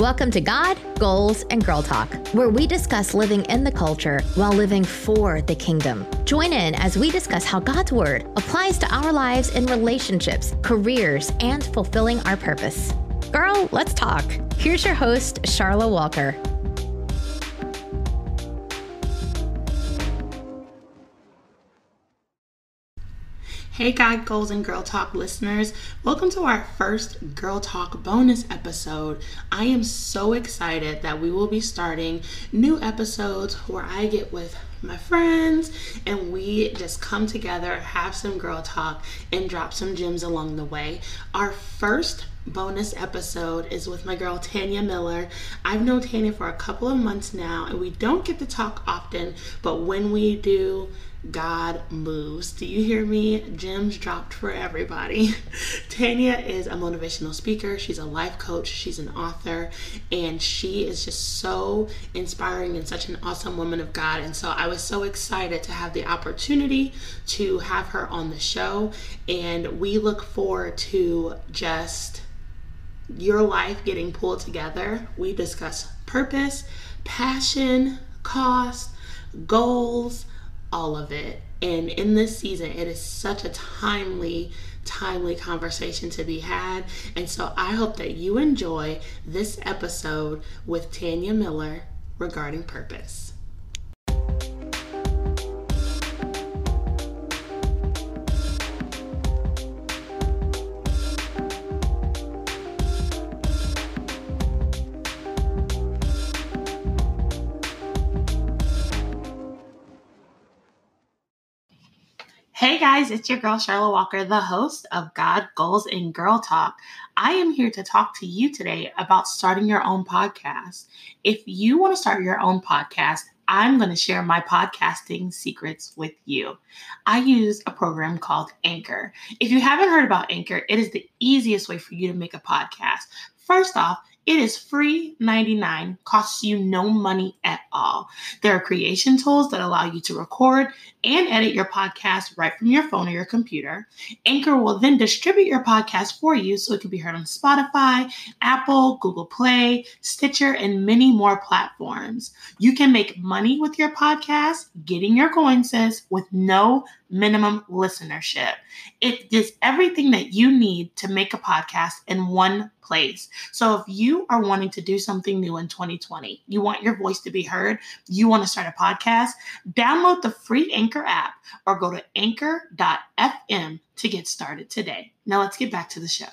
Welcome to God, Goals, and Girl Talk, where we discuss living in the culture while living for the kingdom. Join in as we discuss how God's Word applies to our lives in relationships, careers, and fulfilling our purpose. Girl, let's talk. Here's your host, Charla Walker. Hey, God Goals and Girl Talk listeners. Welcome to our first Girl Talk bonus episode. I am so excited that we will be starting new episodes where I get with my friends and we just come together, have some girl talk, and drop some gems along the way. Our first bonus episode is with my girl Tanya Miller. I've known Tanya for a couple of months now, and we don't get to talk often, but when we do, God moves. Do you hear me? Gems dropped for everybody. Tanya is a motivational speaker, she's a life coach, she's an author, and she is just so inspiring and such an awesome woman of God. And so I was so excited to have the opportunity to have her on the show, and we look forward to just your life getting pulled together. We discuss purpose, passion, cost, goals all of it. And in this season, it is such a timely, timely conversation to be had. And so I hope that you enjoy this episode with Tanya Miller regarding purpose. Guys, it's your girl Charlotte Walker, the host of God, Goals, and Girl Talk. I am here to talk to you today about starting your own podcast. If you want to start your own podcast, I'm going to share my podcasting secrets with you. I use a program called Anchor. If you haven't heard about Anchor, it is the easiest way for you to make a podcast. First off, it is free 99, costs you no money at all. There are creation tools that allow you to record and edit your podcast right from your phone or your computer. Anchor will then distribute your podcast for you so it can be heard on Spotify, Apple, Google Play, Stitcher, and many more platforms. You can make money with your podcast, getting your coins with no minimum listenership. It is everything that you need to make a podcast in one place. So if you are wanting to do something new in 2020, you want your voice to be heard, you want to start a podcast, download the free Anchor app or go to anchor.fm to get started today. Now let's get back to the show.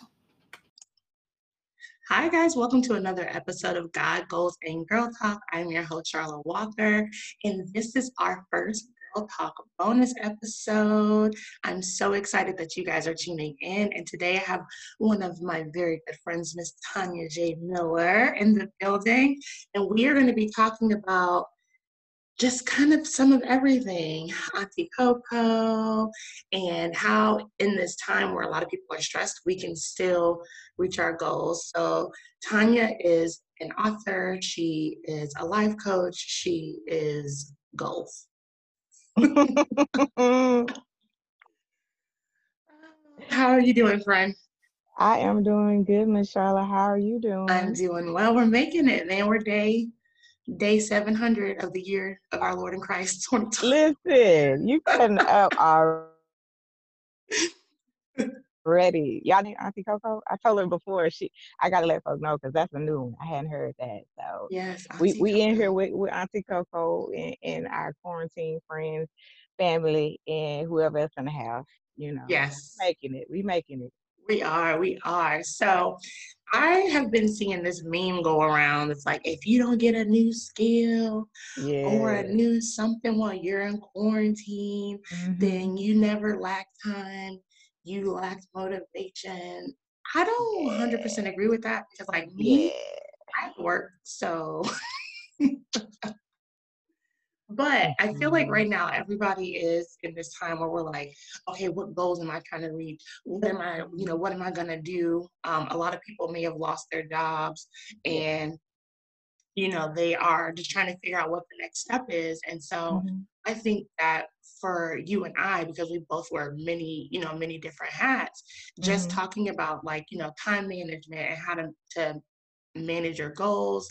Hi, guys. Welcome to another episode of God, Goals, and Girl Talk. I'm your host, Charlotte Walker, and this is our first Girl Talk bonus episode. I'm so excited that you guys are tuning in. And today I have one of my very good friends, Miss Tanya J. Miller, in the building. And we are going to be talking about just kind of some of everything Coco, and how in this time where a lot of people are stressed, we can still reach our goals. So, Tanya is an author, she is a life coach, she is goals. How are you doing, friend? I am doing good, Miss Charlotte. How are you doing? I'm doing well. We're making it, man. We're day day 700 of the year of our Lord and Christ 2020. Listen, you cutting up our ready. Y'all need Auntie Coco? I told her before she I gotta let folks know because that's a new one. I hadn't heard that. So yes, Auntie we we Coco. in here with, with Auntie Coco and, and our quarantine friends, family, and whoever else in the house. You know, yes, making it. We making it. We are, we are. So I have been seeing this meme go around. It's like if you don't get a new skill yeah. or a new something while you're in quarantine, mm-hmm. then you never lack time you lack motivation. I don't 100% agree with that because, like me, yeah. I work. So But I feel like right now everybody is in this time where we're like, okay, what goals am I trying to reach? What am I, you know, what am I gonna do? Um, a lot of people may have lost their jobs and you know, they are just trying to figure out what the next step is. And so mm-hmm. I think that for you and I, because we both wear many, you know, many different hats, just mm-hmm. talking about like, you know, time management and how to, to manage your goals,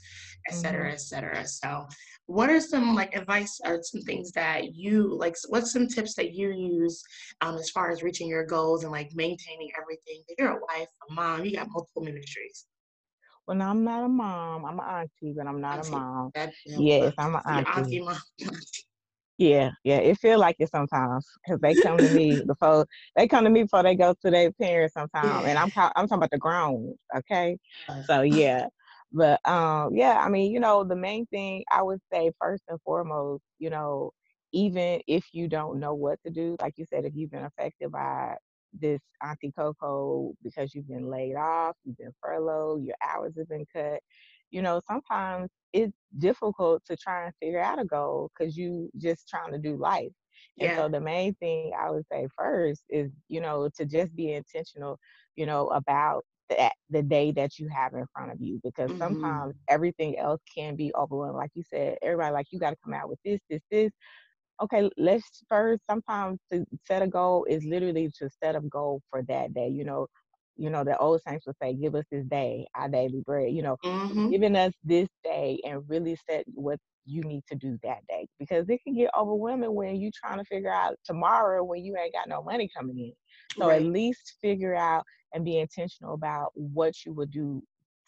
et cetera, mm-hmm. et cetera. So what are some like advice or some things that you like what's some tips that you use um, as far as reaching your goals and like maintaining everything you're a wife a mom you got multiple ministries well i'm not a mom i'm an auntie but i'm not auntie. a mom that, yes i'm an auntie, auntie mom. yeah yeah it feel like it sometimes because they come to me before they come to me before they go to their parents sometimes and i'm i'm talking about the grown okay so yeah but um, yeah, I mean, you know, the main thing I would say first and foremost, you know, even if you don't know what to do, like you said, if you've been affected by this Auntie Coco because you've been laid off, you've been furloughed, your hours have been cut, you know, sometimes it's difficult to try and figure out a goal because you just trying to do life. Yeah. And so the main thing I would say first is, you know, to just be intentional, you know, about that the day that you have in front of you because mm-hmm. sometimes everything else can be overwhelming. Like you said, everybody like you got to come out with this, this, this. Okay, let's first. Sometimes to set a goal is literally to set a goal for that day. You know, you know the old saints would say, "Give us this day our daily bread." You know, mm-hmm. giving us this day and really set what you need to do that day because it can get overwhelming when you're trying to figure out tomorrow when you ain't got no money coming in. So right. at least figure out and be intentional about what you will do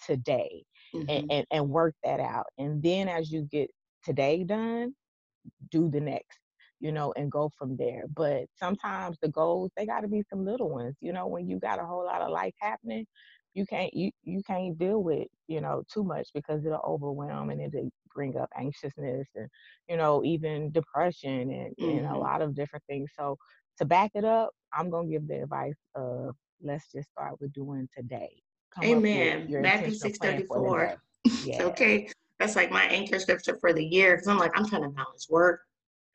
today mm-hmm. and, and, and work that out. And then as you get today done, do the next, you know, and go from there. But sometimes the goals, they gotta be some little ones. You know, when you got a whole lot of life happening, you can't you you can't deal with you know too much because it'll overwhelm and it'll bring up anxiousness and you know even depression and, mm-hmm. a lot of different things so to back it up i'm gonna give the advice of let's just start with doing today Come amen matthew 634 yeah. okay that's like my anchor scripture for the year because i'm like i'm trying to balance work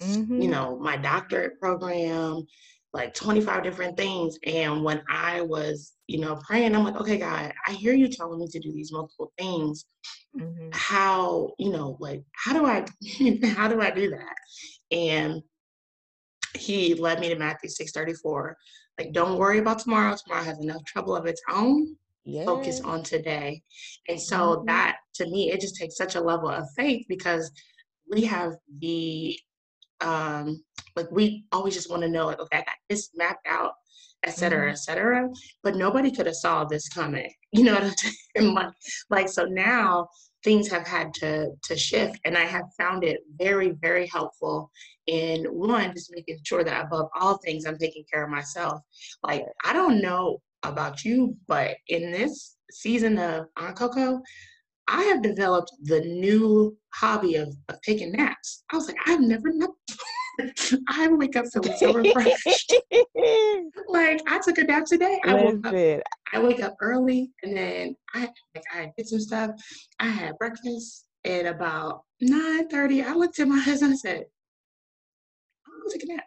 mm-hmm. you know my doctorate program like 25 different things. And when I was, you know, praying, I'm like, okay, God, I hear you telling me to do these multiple things. Mm-hmm. How, you know, like, how do I, how do I do that? And he led me to Matthew 6:34. Like, don't worry about tomorrow. Tomorrow has enough trouble of its own. Yes. Focus on today. And so mm-hmm. that to me, it just takes such a level of faith because we have the um like we always just want to know like okay i got this mapped out et cetera, mm-hmm. et cetera. But nobody could have saw this coming. You know what I'm saying? like, like so now things have had to to shift and I have found it very, very helpful in one, just making sure that above all things I'm taking care of myself. Like I don't know about you, but in this season of on Coco, I have developed the new hobby of, of taking naps. I was like, I've never napped I wake up feeling so refreshed. like I took a nap today. I woke up. I wake up early and then I like I did some stuff. I had breakfast at about nine thirty. I looked at my husband and said, "I'm gonna take a nap."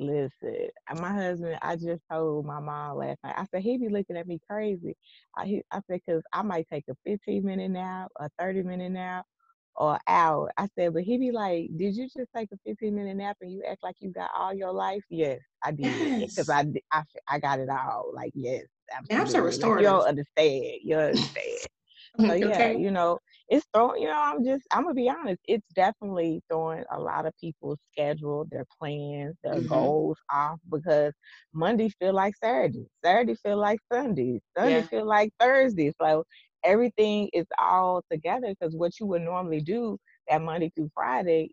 Listen, uh, my husband, I just told my mom last night. I said he be looking at me crazy. I, I said because I might take a 15 minute nap, a 30 minute nap, or hour. I said, but he be like, did you just take a 15 minute nap and you act like you got all your life? Yes, I did. Because yes. I, I, I got it all. Like, yes. Naps are restorative. Like, you don't understand. You understand. So yeah, okay. you know, it's throwing, you know, I'm just, I'm gonna be honest, it's definitely throwing a lot of people's schedule, their plans, their mm-hmm. goals off because Monday feel like Saturday, Saturday feel like Sunday, Sunday yeah. feel like Thursday. So everything is all together because what you would normally do that Monday through Friday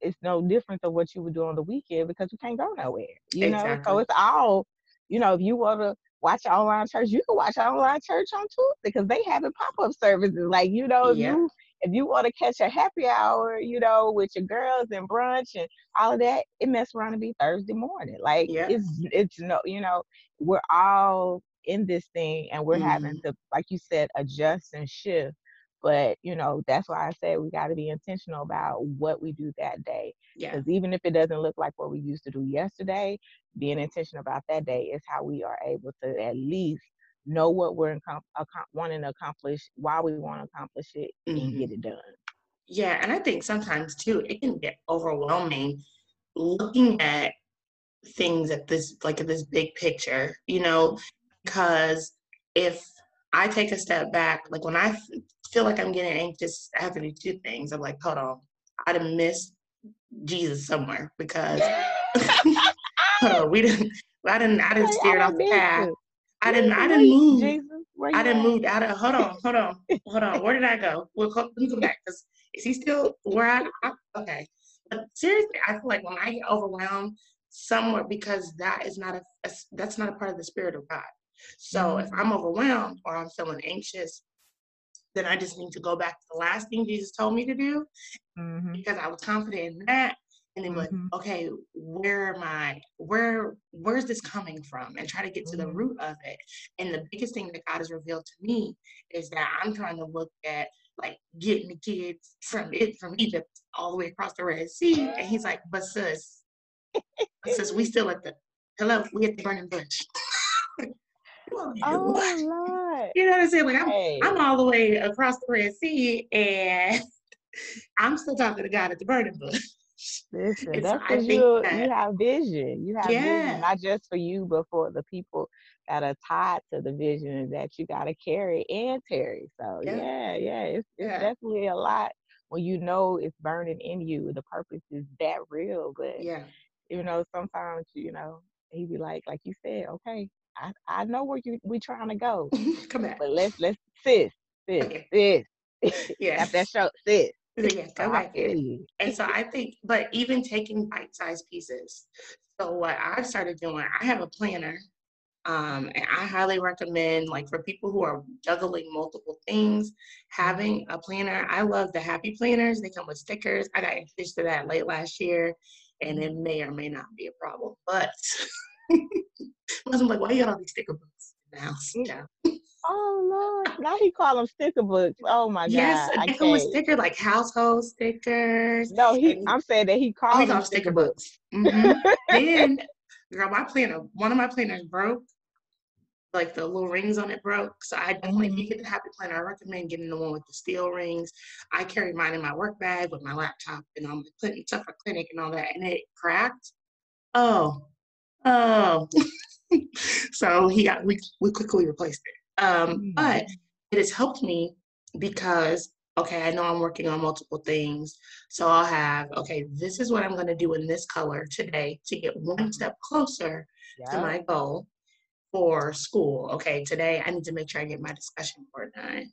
is no different than what you would do on the weekend because you can't go nowhere. You exactly. know, so it's all, you know, if you want to watch online church, you can watch online church on Tuesday because they having pop up services. Like you know, if you if you want to catch a happy hour, you know, with your girls and brunch and all of that, it mess around to be Thursday morning. Like yeah. it's it's no, you know, we're all in this thing and we're mm having mm-hmm. to, like you said, adjust and shift But you know, that's why I said we got to be intentional about what we do that day. Yeah. Because even if it doesn't look like what we used to do yesterday, being intentional about that day is how we are able to at least know what we're incom- wanting to accomplish, why we want to accomplish it, mm-hmm. and get it done. Yeah, and I think sometimes too it can get overwhelming looking at things at this like at this big picture, you know, because if I take a step back, like when I feel like I'm getting anxious, I have to do two things. I'm like, hold on, I'd have missed Jesus somewhere because we didn't. I didn't. I didn't steer off the path. I didn't. I didn't move. I didn't move out of. Hold on. Hold on. Hold on. Where did I go? Well, let me go back. Cause is he still where I? I okay. But seriously, I feel like when I get overwhelmed, somewhere because that is not a, a that's not a part of the spirit of God. So mm-hmm. if I'm overwhelmed or I'm feeling anxious, then I just need to go back to the last thing Jesus told me to do mm-hmm. because I was confident in that. And then mm-hmm. like, okay, where am I? Where where's this coming from? And try to get to the mm-hmm. root of it. And the biggest thing that God has revealed to me is that I'm trying to look at like getting the kids from it from Egypt all the way across the Red Sea. And he's like, but sis, sis, we still at the hello, we at the burning bush. oh You know what I'm saying? Like I'm hey. I'm all the way across the Red Sea and I'm still talking to God at the burning bush. Listen, that's because you that, you have vision. You have yeah. vision, not just for you, but for the people that are tied to the vision that you got to carry and carry. So yeah, yeah, yeah it's, it's yeah. definitely a lot when you know it's burning in you. The purpose is that real, but yeah, you know, sometimes you know he be like, like you said, okay, I, I know where you we trying to go. Come back. But let's let's sis, sis, okay. sis. yeah. Got that show, sis. Yeah, go back And so I think, but even taking bite-sized pieces. So what I've started doing, I have a planner. Um, and I highly recommend, like for people who are juggling multiple things, having a planner. I love the happy planners. They come with stickers. I got introduced to that late last year, and it may or may not be a problem. But I'm like, why you got all these sticker books in the house? Yeah. Oh Lord! Now he call them sticker books. Oh my God! Yes, they come with stickers like household stickers. No, he. And, I'm saying that he called oh, them sticker books. books. Mm-hmm. then, girl, my planner, one of my planners broke. Like the little rings on it broke. So I definitely, mm-hmm. if you get the happy planner, I recommend getting the one with the steel rings. I carry mine in my work bag with my laptop and I'm putting stuff for clinic and all that, and it cracked. Oh, oh. so he got we we quickly replaced it. Um, mm-hmm. But it has helped me because okay, I know I'm working on multiple things, so I'll have okay, this is what I'm going to do in this color today to get one step closer yeah. to my goal for school. Okay, today I need to make sure I get my discussion board done.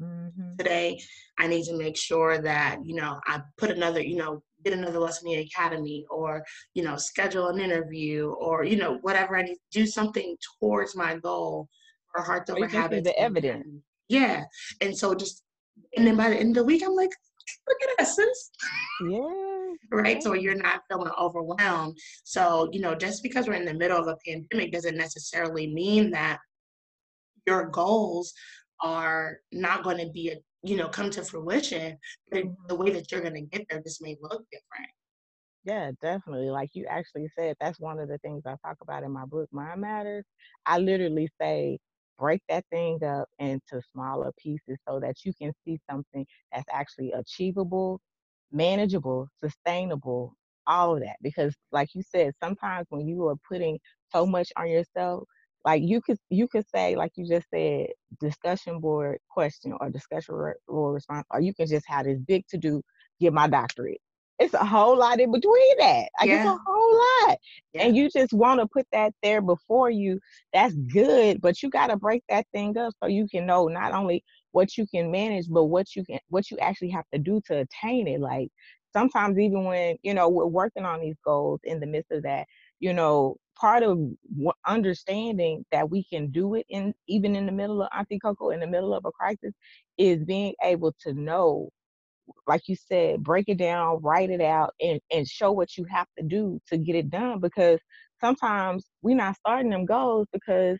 Mm-hmm. Today, I need to make sure that you know I put another, you know, get another lesson in the academy or you know schedule an interview or you know whatever i need to do something towards my goal or heart over habits the evidence. yeah. And so just and then by the end of the week i'm like look at us sis. yeah right? So you're not feeling overwhelmed. So you know just because we're in the middle of a pandemic doesn't necessarily mean that your goals are not going to be a you know, come to fruition, but mm-hmm. the way that you're going to get there just may look different. Yeah, definitely. Like you actually said, that's one of the things I talk about in my book, Mind Matters. I literally say, break that thing up into smaller pieces so that you can see something that's actually achievable, manageable, sustainable, all of that. Because, like you said, sometimes when you are putting so much on yourself, like you could you could say like you just said discussion board question or discussion board response or you can just have this big to do get my doctorate. It's a whole lot in between that. Like yeah. it's a whole lot. Yeah. and you just want to put that there before you. That's good but you got to break that thing up so you can know not only what you can manage but what you can what you actually have to do to attain it. Like sometimes even when you know we're working on these goals in the midst of that you know part of understanding that we can do it in even in the middle of Auntie Coco, in the middle of a crisis, is being able to know, like you said, break it down, write it out, and and show what you have to do to get it done. Because sometimes we're not starting them goals because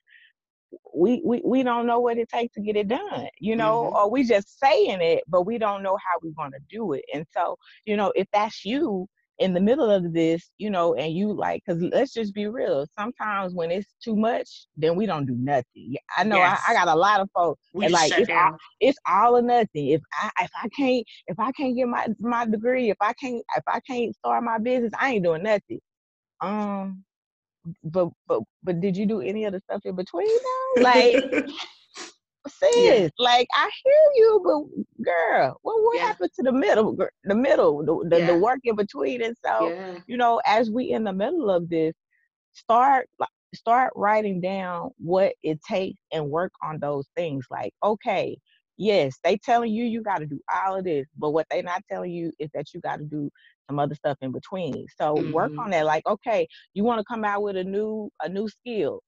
we, we we don't know what it takes to get it done, you know, mm-hmm. or we just saying it, but we don't know how we're gonna do it. And so, you know, if that's you in the middle of this, you know, and you like, because let's just be real. Sometimes when it's too much, then we don't do nothing. I know yes. I, I, got a lot of folks we and like it's all, it's all or nothing. If I if I can't if I can't get my my degree, if I can't if I can't start my business, I ain't doing nothing. Um, but but but did you do any other stuff in between though? Like sis, yeah. like I hear you, but girl, what what yeah. happened to the middle, the middle, the the, yeah. the work in between? And so, you know, as we in the middle of this, start start writing down what it takes and work on those things. Like, okay, yes, they telling you you got to do all of this, but what they not telling you is that you got to do some other stuff in between. So mm-hmm. work on that. Like, okay, you want to come out with a new a new skill.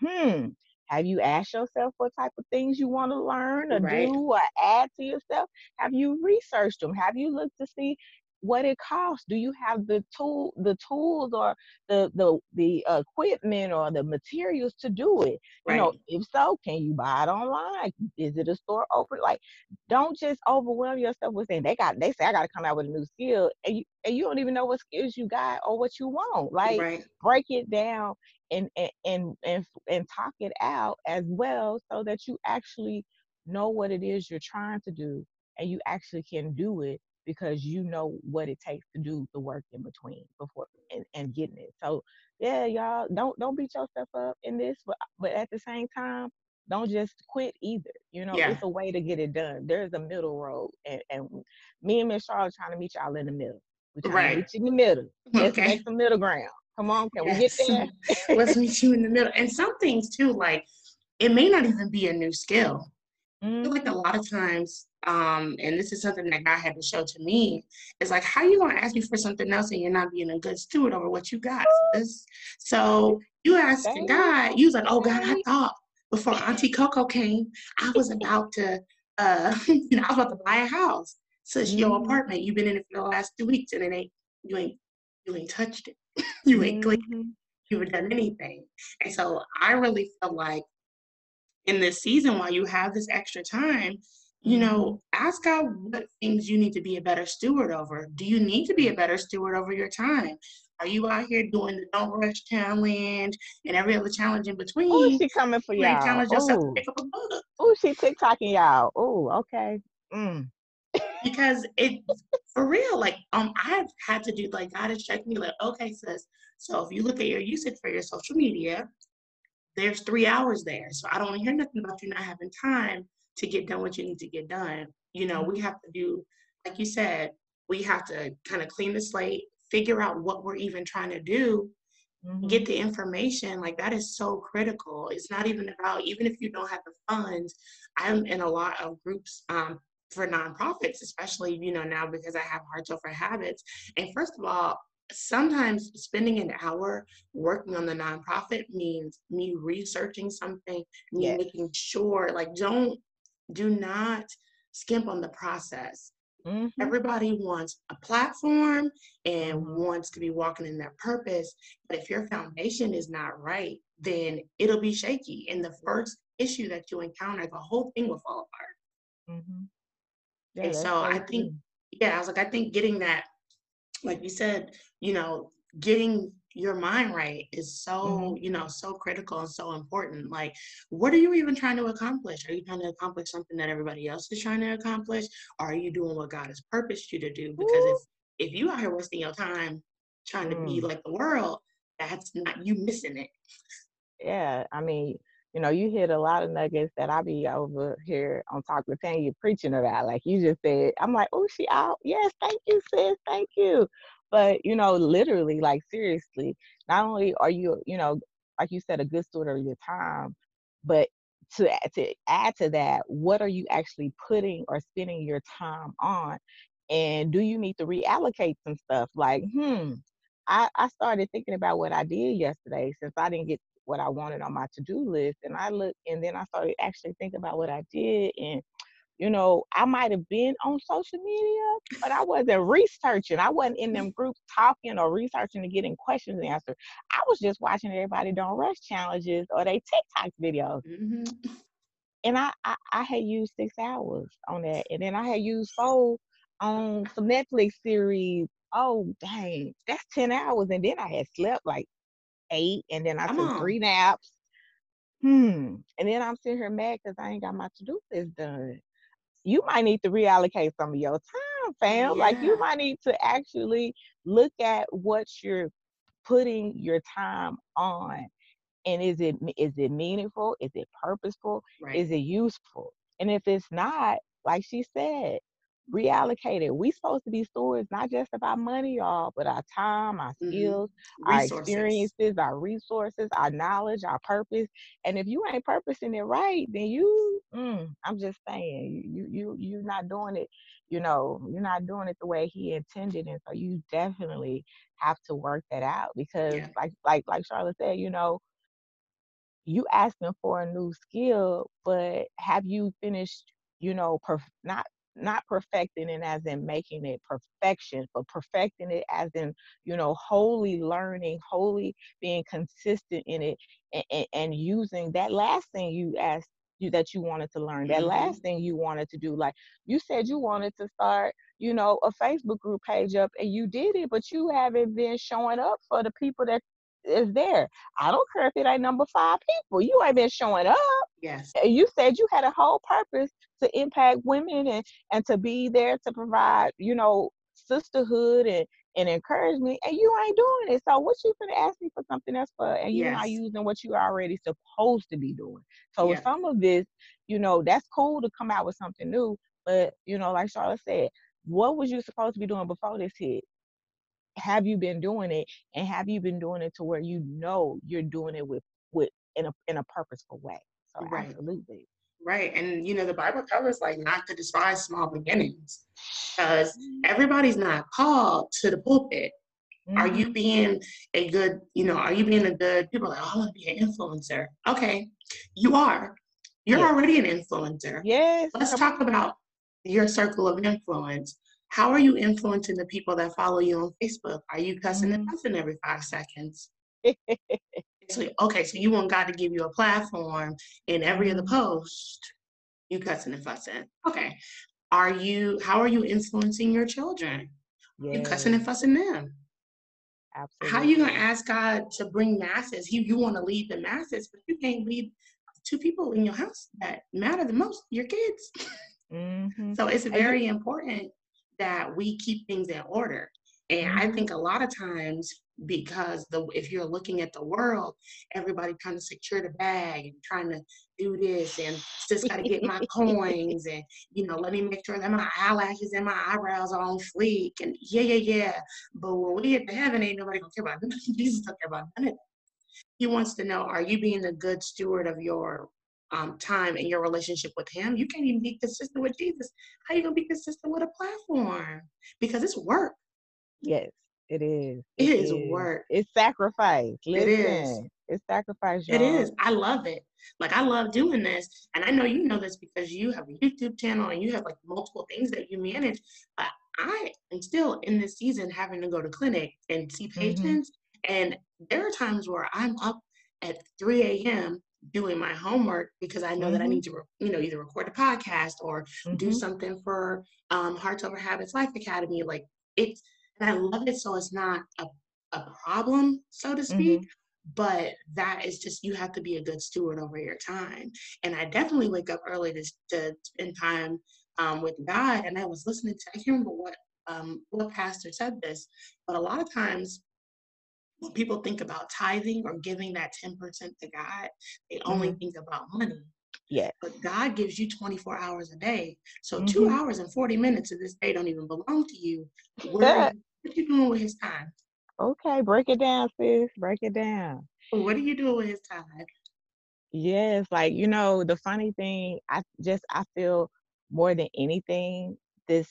Hmm. Have you asked yourself what type of things you want to learn or right. do or add to yourself? Have you researched them? Have you looked to see what it costs. Do you have the tool the tools or the the the equipment or the materials to do it? Right. you know if so can you buy it online? Is it a store open? Like don't just overwhelm yourself with saying they got they say i got to come out with a new skill and you and you don't even know what skills you got or what you want. Like right. break it down and and and and, and talk it out as well so that you actually know what it is you're trying to do and you actually can do it because you know what it takes to do the work in between before and, and getting it. So yeah, y'all don't don't beat yourself up in this, but but at the same time, don't just quit either. You know, yeah. it's a way to get it done. There's a middle road, and, and me and Miss Charlotte trying to meet y'all in the middle. We're trying right. to meet you in the middle. Let's okay. make the middle ground. Come on, can yes. we get there? Let's meet you in the middle. And some things too, like it may not even be a new skill. Mm-hmm. I feel like a mm-hmm. lot of times um, and this is something that God had to show to me, is like, how are you gonna ask me for something else and you're not being a good steward over what you got? So you asked God, you was like, oh God, I thought before Auntie Coco came, I was about to, uh, you know, I was about to buy a house. So it's your mm-hmm. apartment. You've been in it for the last two weeks, and it ain't you ain't you ain't touched it. you ain't cleaned. Mm-hmm. You haven't done anything. And so I really feel like in this season, while you have this extra time, you know, mm-hmm. ask God what things you need to be a better steward over. Do you need to be a better steward over your time? Are you out here doing the Don't Rush Challenge and every other challenge in between? Oh, she coming for y'all. Challenge yourself Ooh. to pick up a book. Oh, she TikToking y'all. Oh, okay. Mm. because it, for real, like, um, I've had to do, like, God has checked me, like, okay, sis, so if you look at your usage for your social media, there's three hours there. So I don't hear nothing about you not having time to get done what you need to get done. You know, we have to do, like you said, we have to kind of clean the slate, figure out what we're even trying to do, mm-hmm. get the information. Like that is so critical. It's not even about, even if you don't have the funds, I'm in a lot of groups um, for nonprofits, especially, you know, now because I have Hearts Over Habits. And first of all, sometimes spending an hour working on the nonprofit means me researching something, me yes. making sure, like, don't do not skimp on the process. Mm-hmm. Everybody wants a platform and mm-hmm. wants to be walking in their purpose. But if your foundation is not right, then it'll be shaky. And the first issue that you encounter, the whole thing will fall apart. Mm-hmm. Yeah, and so I think, yeah, I was like, I think getting that, like you said, you know, getting your mind right is so mm-hmm. you know so critical and so important like what are you even trying to accomplish are you trying to accomplish something that everybody else is trying to accomplish or are you doing what god has purposed you to do because Ooh. if if you are here wasting your time trying mm. to be mm. like the world that's not you missing it yeah i mean you know, you hit a lot of nuggets that I be over here on Talk with Tanya preaching about. Like you just said, I'm like, oh, she out. Yes, thank you, sis. Thank you. But, you know, literally, like seriously, not only are you, you know, like you said, a good steward of your time, but to to add to that, what are you actually putting or spending your time on? And do you need to reallocate some stuff? Like, hmm, I, I started thinking about what I did yesterday since I didn't get what I wanted on my to-do list. And I looked and then I started actually thinking about what I did and you know, I might have been on social media, but I wasn't researching. I wasn't in them groups talking or researching and getting questions answered. I was just watching everybody doing rush challenges or they TikTok videos. Mm-hmm. And I, I, I had used six hours on that. And then I had used four on some Netflix series. Oh dang, that's 10 hours. And then I had slept like eight and then I Come took on. three naps. Hmm. And then I'm sitting here mad because I ain't got my to-do list done you might need to reallocate some of your time, fam. Yeah. Like you might need to actually look at what you're putting your time on. And is it is it meaningful? Is it purposeful? Right. Is it useful? And if it's not, like she said, reallocated. We supposed to be stewards not just about money, y'all, but our time, our mm-hmm. skills, mm-hmm. our experiences, our resources, our knowledge, our purpose. And if you ain't purposing it right, then you, mm, I'm just saying, you you you're not doing it. You know, you're not doing it the way he intended, and so you definitely have to work that out because, yeah. like like like Charlotte said, you know, you asking for a new skill, but have you finished? You know, perf- not not perfecting it as in making it perfection, but perfecting it as in, you know, wholly learning, wholly being consistent in it and, and, and using that last thing you asked you that you wanted to learn, that mm-hmm. last thing you wanted to do. Like you said you wanted to start, you know, a Facebook group page up and you did it, but you haven't been showing up for the people that is there. I don't care if it ain't number five people. You ain't been showing up. Yes. Eh, you said you had a whole purpose to impact women and, and to be there to provide, you know, sisterhood and, and encouragement, and you ain't doing it. So what you gonna ask me for something else for and you're yes. not using what you're already supposed to be doing. So yes. some of this, you know, that's cool to come out with something new, but you know, like Charlotte said, what was you supposed to be doing before this hit? have you been doing it and have you been doing it to where you know you're doing it with with in a in a purposeful way so right. absolutely right and you know the bible covers like not to despise small beginnings because everybody's not called to the pulpit mm-hmm. are you mm-hmm. being a good you know are you being a good people like oh, i want to be an influencer okay you are you're yes. already an influencer yes let's talk about your circle of influence how are you influencing the people that follow you on Facebook? Are you cussing mm-hmm. and cussing every five seconds? so, okay, so you want God to give you a platform in every other post, you cussing and fussing. Okay. Are you how are you influencing your children? Yes. You cussing and fussing them. Absolutely. How are you gonna ask God to bring masses? You you want to lead the masses, but you can't lead two people in your house that matter the most, your kids. Mm-hmm. So it's very important that we keep things in order. And I mm-hmm. think a lot of times because the if you're looking at the world, everybody trying to secure the bag and trying to do this and just gotta get my coins and you know, let me make sure that my eyelashes and my eyebrows are on fleek and yeah, yeah, yeah. But when we get to heaven, ain't nobody gonna care about Jesus don't care about none of that. He wants to know, are you being a good steward of your um, time and your relationship with him, you can't even be consistent with Jesus. How you gonna be consistent with a platform? Because it's work. Yes, it is. it, it is, is, work. It's sacrifice. Listen, it is. It's sacrifice. Y'all. It is. I love it. Like I love doing this, and I know you know this because you have a YouTube channel and you have like multiple things that you manage. But I am still in this season having to go to clinic and see mm-hmm. patients, mm-hmm. and there are times where I'm up at 3 a.m doing my homework because I know mm-hmm. that I need to, you know, either record a podcast or mm-hmm. do something for um, Hearts Over Habits Life Academy. Like it's, and I love it. So it's not a, a problem, so to speak. Mm-hmm. But that is just you have to be a good steward over your time. And I definitely wake up early to, to spend time um, with God. And I was listening to I can't remember what um, what pastor said this, but a lot of times when people think about tithing or giving that 10% to God, they only mm-hmm. think about money. Yeah. But God gives you 24 hours a day. So mm-hmm. two hours and 40 minutes of this day don't even belong to you. Where, what are you doing with his time? Okay, break it down, sis. Break it down. What are you doing with his time? Yes, like you know, the funny thing, I just I feel more than anything, this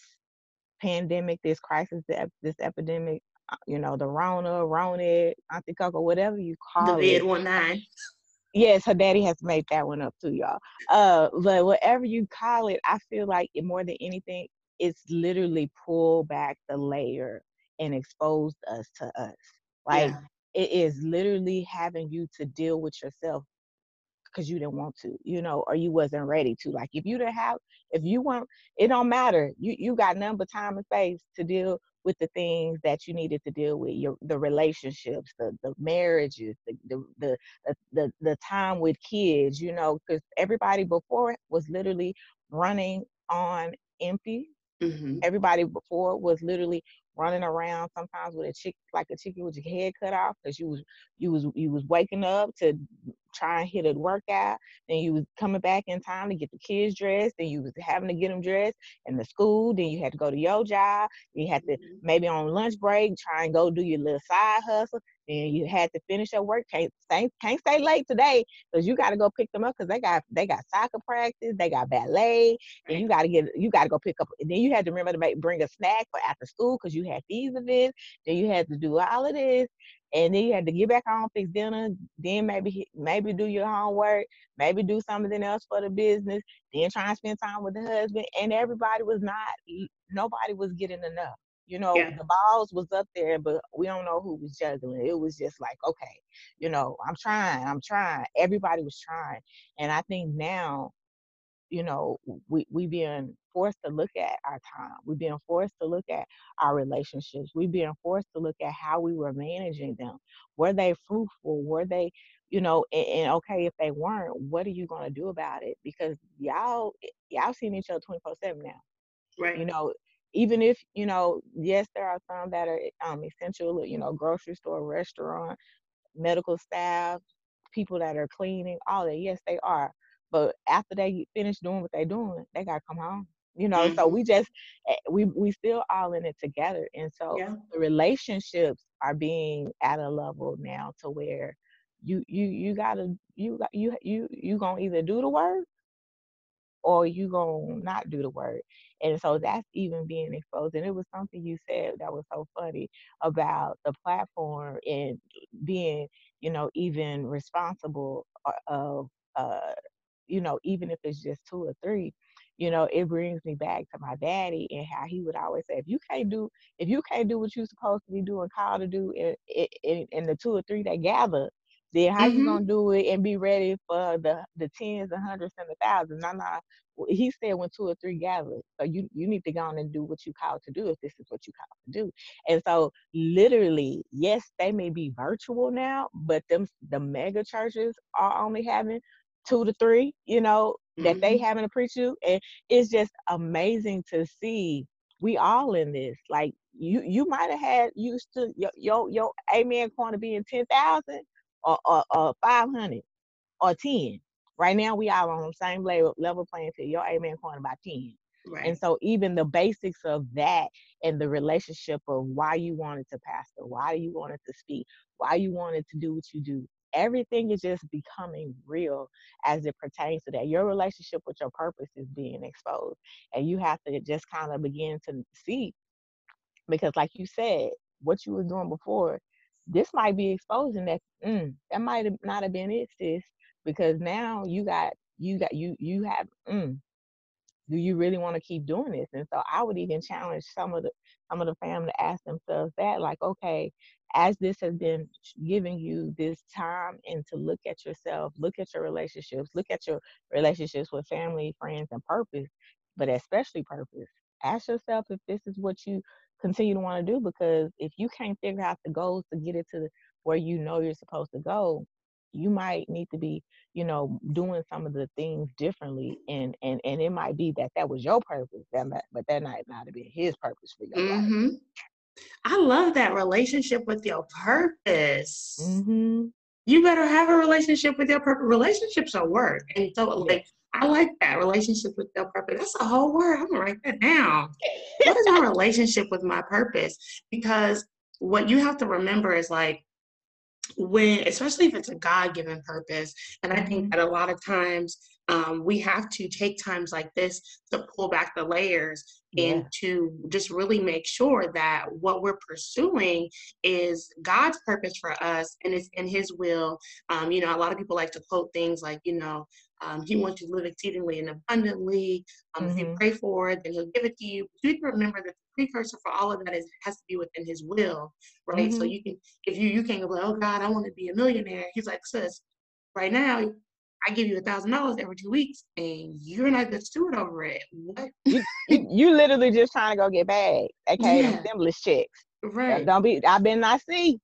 pandemic, this crisis, this epidemic uh, you know, the Rona, Rona, Auntie Coco, whatever you call the it. The one nine. Yes, her daddy has made that one up too, y'all. Uh, but whatever you call it, I feel like more than anything, it's literally pull back the layer and exposed us to us. Like yeah. it is literally having you to deal with yourself because you didn't want to, you know, or you wasn't ready to. Like if you didn't have, if you want, it don't matter. You you got none but time and space to deal with the things that you needed to deal with your the relationships the the marriages the the the the, the time with kids you know because everybody before was literally running on empty mm-hmm. everybody before was literally running around sometimes with a chick like a chicken with your head cut off because you was you was you was waking up to try and hit a workout then you was coming back in time to get the kids dressed then you was having to get them dressed in the school then you had to go to your job you had to mm-hmm. maybe on lunch break try and go do your little side hustle and you had to finish your work. Can't stay, can't stay late today because you got to go pick them up because they got they got soccer practice, they got ballet, and you got to get you got to go pick up. And then you had to remember to make bring a snack for after school because you had these events. Then you had to do all of this, and then you had to get back home, fix dinner. Then maybe maybe do your homework, maybe do something else for the business. Then try and spend time with the husband. And everybody was not nobody was getting enough. You know, yeah. the balls was up there, but we don't know who was juggling. It was just like, okay, you know, I'm trying, I'm trying. Everybody was trying. And I think now, you know, we we being forced to look at our time. We're being forced to look at our relationships. We're being forced to look at how we were managing them. Were they fruitful? Were they, you know, and, and okay, if they weren't, what are you gonna do about it? Because y'all y'all seeing each other 24 7 now. Right. You know, even if you know yes there are some that are um, essential you know grocery store restaurant medical staff people that are cleaning all that yes they are but after they finish doing what they're doing they got to come home you know mm-hmm. so we just eh, we we still all in it together and so yeah. the relationships are being at a level now to where you you you gotta you you you you gonna either do the work or you gonna not do the work. And so that's even being exposed. And it was something you said that was so funny about the platform and being, you know, even responsible uh, of, uh, you know, even if it's just two or three, you know, it brings me back to my daddy and how he would always say, if you can't do, if you can't do what you're supposed to be doing, call to do, in, in, in the two or three that gather, then how mm-hmm. you gonna do it and be ready for the the tens, the hundreds, and the thousands? No, no. He said when two or three gather, so you you need to go on and do what you called to do if this is what you called to do. And so literally, yes, they may be virtual now, but them the mega churches are only having two to three, you know, mm-hmm. that they mm-hmm. having to preach you. And it's just amazing to see we all in this. Like you you might have had used to your your, your amen corner being ten thousand or, or, or 500 or 10. Right now, we all on the same level, level playing field. Your amen corner about 10. Right. And so even the basics of that and the relationship of why you wanted to pastor, why you wanted to speak, why you wanted to do what you do, everything is just becoming real as it pertains to that. Your relationship with your purpose is being exposed. And you have to just kind of begin to see because like you said, what you were doing before this might be exposing that mm, that might not have been it, sis, because now you got you got you you have mm, do you really want to keep doing this? And so I would even challenge some of the some of the family to ask themselves that, like, okay, as this has been giving you this time and to look at yourself, look at your relationships, look at your relationships with family, friends, and purpose, but especially purpose. Ask yourself if this is what you continue to want to do because if you can't figure out the goals to get it to where you know you're supposed to go you might need to be you know doing some of the things differently and and and it might be that that was your purpose that might, but that might not have been his purpose for your mm-hmm. life i love that relationship with your purpose mm-hmm. you better have a relationship with your purpose relationships are work and so like I like that relationship with your purpose. That's a whole word. I'm gonna write that down. what is my relationship with my purpose? Because what you have to remember is like when, especially if it's a God given purpose, and I think mm-hmm. that a lot of times um, we have to take times like this to pull back the layers yeah. and to just really make sure that what we're pursuing is God's purpose for us and it's in His will. Um, you know, a lot of people like to quote things like, you know, um, he wants you to live exceedingly and abundantly. Um, mm-hmm. If you mm-hmm. pray for it, then he'll give it to you. But you can remember that the precursor for all of that is has to be within his will, right? Mm-hmm. So you can, if you you can't go like, oh God, I want to be a millionaire. He's like, sis, right now I give you a thousand dollars every two weeks, and you're not the steward over it. What? you, you, you literally just trying to go get bags, okay? Yeah. Stimulus checks. Right. Don't be. I've been not see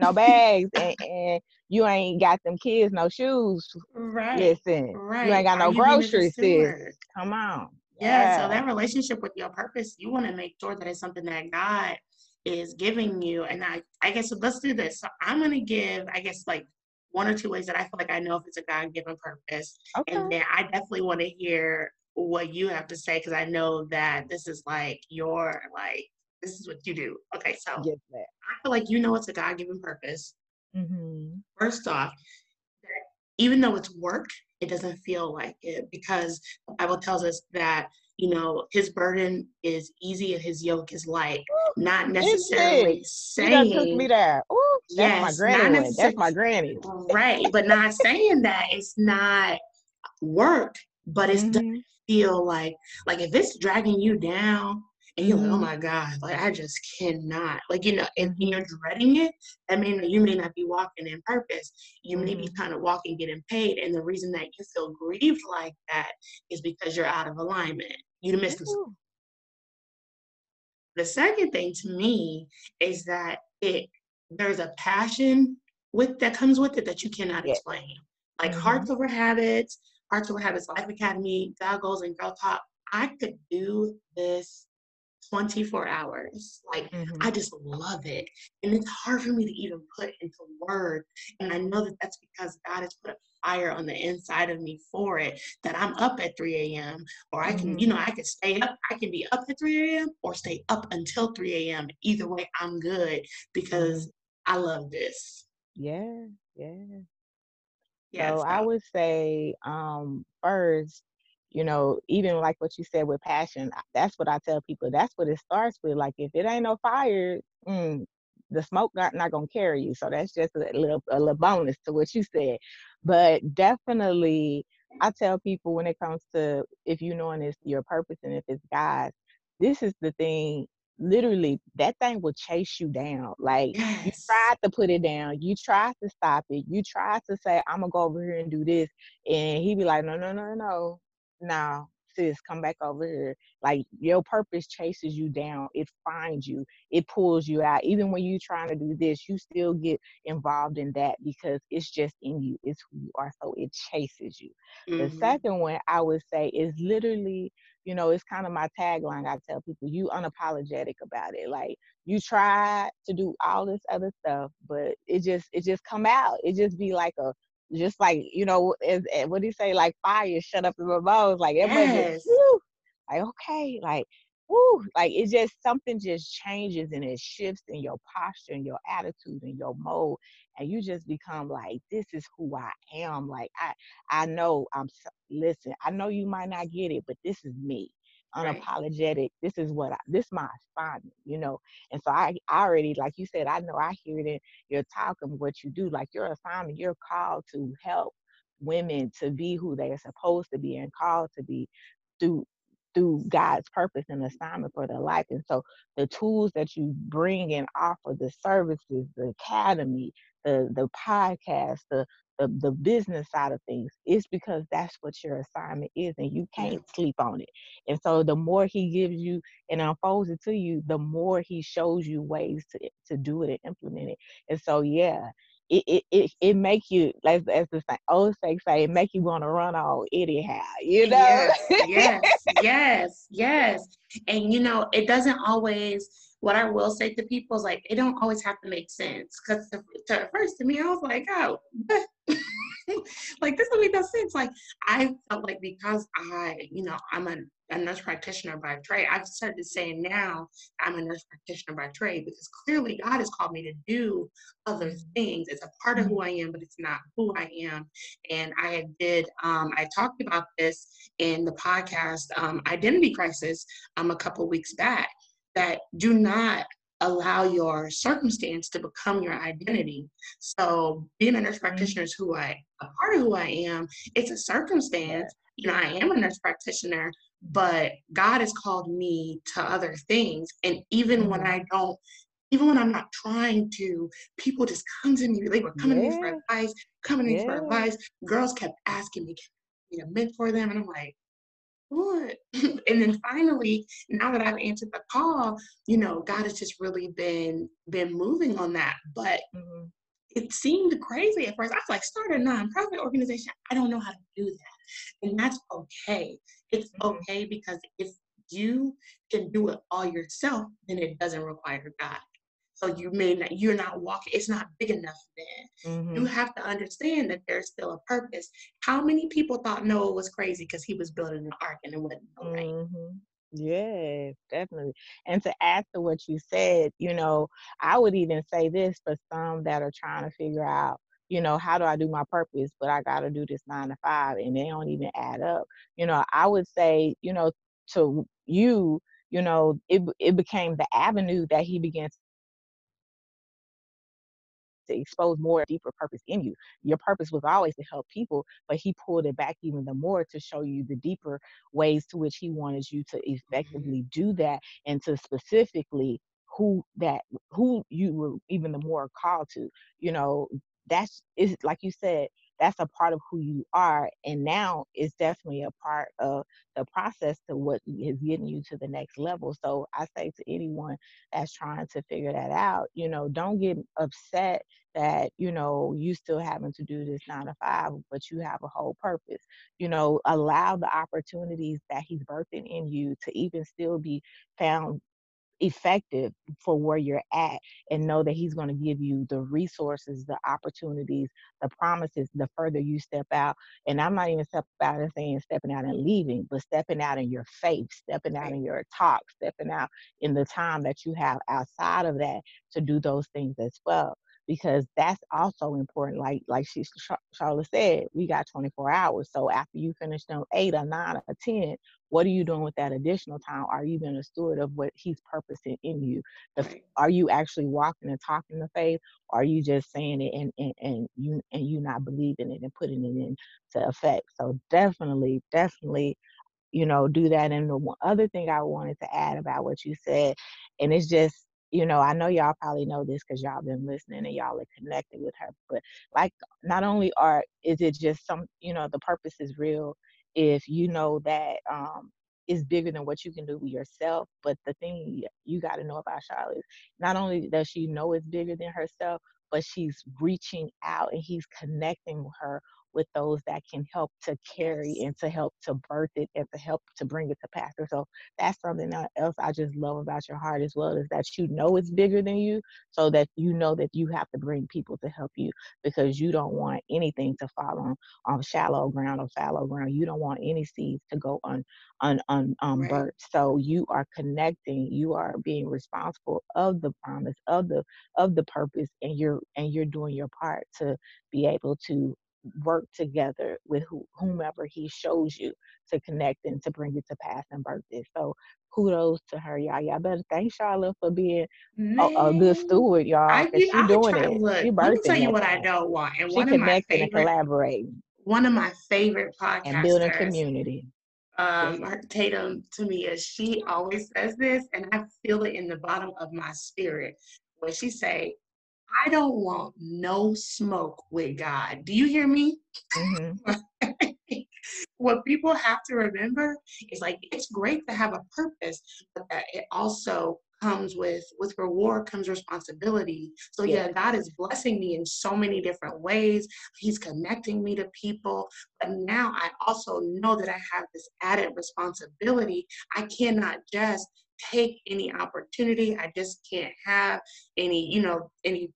no bags, and, and, you ain't got them kids no shoes. Right. Listen, right. You ain't got no groceries, sis. Come on. Yeah, yeah. So that relationship with your purpose, you want to make sure that it's something that God is giving you. And I, I guess let's do this. So I'm gonna give, I guess, like one or two ways that I feel like I know if it's a God given purpose. Okay. And then I definitely want to hear what you have to say because I know that this is like your like this is what you do. Okay, so yes, I feel like you know it's a God given purpose. Mm-hmm. First off, even though it's work, it doesn't feel like it because the Bible tells us that you know his burden is easy and his yoke is light. Not necessarily saying you took me there. Ooh, that's yes, my granny. That's my granny. Right, but not saying that it's not work, but it's mm-hmm. feel like like if it's dragging you down and you're mm-hmm. like, oh my God, like I just cannot. Like, you know, and you're dreading it, that means you may not be walking in purpose. You may be mm-hmm. kind of walking getting paid. And the reason that you feel grieved like that is because you're out of alignment. You missed The second thing to me is that it there's a passion with that comes with it that you cannot yeah. explain. Like mm-hmm. Hearts Over Habits, Hearts Over Habits Life Academy, God Goals and Girl Talk. I could do this 24 hours. Like mm-hmm. I just love it. And it's hard for me to even put into words. And I know that that's because God has put a fire on the inside of me for it that I'm up at 3 a.m. or I can, mm-hmm. you know, I can stay up. I can be up at 3 a.m. or stay up until 3 a.m. Either way, I'm good because. I love this. Yeah, yeah. Yeah, so I would say um first you know, even like what you said with passion, that's what I tell people. That's what it starts with. Like if it ain't no fire, mm, the smoke not, not gonna carry you. So that's just a little a little bonus to what you said. But definitely I tell people when it comes to if you knowing it's your purpose and if it's God's, this is the thing. Literally, that thing will chase you down. Like yes. you tried to put it down, you tried to stop it, you tried to say, I'm gonna go over here and do this, and he'd be like, No, no, no, no now sis come back over here. Like your purpose chases you down. It finds you. It pulls you out. Even when you're trying to do this you still get involved in that because it's just in you. It's who you are. So it chases you. Mm-hmm. the second one i would say is literally you know it's kind of my tagline i tell people you unapologetic about it. Like you try to do all this other stuff but it just it just come out. It just be like a just like you know, as, what do you say? Like fire shut up in my bones. Like everybody yes. just like okay, like whoo, like it just something just changes and it shifts in your posture and your attitude and your mode, and you just become like this is who I am. Like I I know I'm listen. I know you might not get it, but this is me unapologetic. Right. This is what I, this my assignment, you know. And so I, I already, like you said, I know I hear it in your talk and what you do. Like your assignment, you're called to help women to be who they are supposed to be and called to be through through God's purpose and assignment for their life. And so the tools that you bring and offer, the services, the academy, the the podcast, the the, the business side of things it's because that's what your assignment is and you can't sleep on it. And so the more he gives you and unfolds it to you the more he shows you ways to to do it and implement it. And so yeah it it it, it make you like as the old say say it make you want to run all anyhow you know? Yes yes yes yes. And you know it doesn't always what I will say to people is like, it don't always have to make sense. Because at first to me, I was like, oh, like this doesn't make no sense. Like I felt like because I, you know, I'm a a nurse practitioner by trade. I've started saying now I'm a nurse practitioner by trade because clearly God has called me to do other things. It's a part of who I am, but it's not who I am. And I did, um, I talked about this in the podcast um, Identity Crisis um, a couple weeks back that do not allow your circumstance to become your identity. So being a nurse mm-hmm. practitioner is who I a part of who I am. It's a circumstance. You know, I am a nurse practitioner, but God has called me to other things. And even when mm-hmm. I don't, even when I'm not trying to, people just come to me. They were coming yeah. to me for advice, coming to yeah. me for advice. Girls kept asking me, can I be a mentor for them? And I'm like, what? and then finally, now that I've answered the call, you know, God has just really been been moving on that. But mm-hmm. it seemed crazy at first. I was like, start a nonprofit organization. I don't know how to do that. And that's okay. It's mm-hmm. okay because if you can do it all yourself, then it doesn't require God. So you may not, you're not walking, it's not big enough then. Mm-hmm. You have to understand that there's still a purpose. How many people thought Noah was crazy because he was building an ark and it wasn't rain? Mm-hmm. Yes, definitely. And to add to what you said, you know, I would even say this for some that are trying to figure out, you know, how do I do my purpose, but I got to do this nine to five and they don't even add up. You know, I would say, you know, to you, you know, it, it became the avenue that he began to expose more deeper purpose in you. Your purpose was always to help people, but he pulled it back even the more to show you the deeper ways to which he wanted you to mm-hmm. effectively do that and to specifically who that who you were even the more called to. You know, that's is like you said, that's a part of who you are and now it's definitely a part of the process to what is getting you to the next level. So i say to anyone that's trying to figure that out you know don't get upset that you know you still having to do this nine to five but you have a whole purpose. You know allow the opportunities that he's birthing in you to even still be found effective for where you're at and know that he's going to give you the resources the opportunities the promises the further you step out and i'm not even stepping out and saying stepping out and leaving but stepping out in your faith stepping out in your talk stepping out in the time that you have outside of that to do those things as well because that's also important. Like like she Charlotte said, we got 24 hours. So after you finish them eight or nine or ten, what are you doing with that additional time? Are you being a steward of what He's purposing in you? The, are you actually walking and talking the faith? Or are you just saying it and, and, and you and you not believing it and putting it into effect? So definitely, definitely you know, do that. And the one other thing I wanted to add about what you said, and it's just you know, I know y'all probably know this because y'all been listening and y'all are connected with her. But like, not only are is it just some, you know, the purpose is real. If you know that um, is bigger than what you can do with yourself. But the thing you got to know about Charlotte is not only does she know it's bigger than herself, but she's reaching out and he's connecting with her with those that can help to carry and to help to birth it and to help to bring it to pass. So that's something else I just love about your heart as well is that you know it's bigger than you, so that you know that you have to bring people to help you because you don't want anything to fall on on shallow ground or fallow ground. You don't want any seeds to go on on on um, right. birth. So you are connecting. You are being responsible of the promise of the of the purpose, and you're and you're doing your part to be able to work together with whomever he shows you to connect and to bring it to pass and birth it. So kudos to her, y'all. Y'all better thank Charlotte for being a, a, good steward, y'all. I, she doing it. Look, she let me tell you what I don't want. And she one of my favorite, and collaborating. One of my favorite podcasts and building community. Um, Tatum to me is she always says this, and I feel it in the bottom of my spirit when she say, I don't want no smoke with God. Do you hear me? Mm-hmm. what people have to remember is like it's great to have a purpose, but that it also comes with with reward comes responsibility so yeah. yeah god is blessing me in so many different ways he's connecting me to people but now i also know that i have this added responsibility i cannot just take any opportunity i just can't have any you know any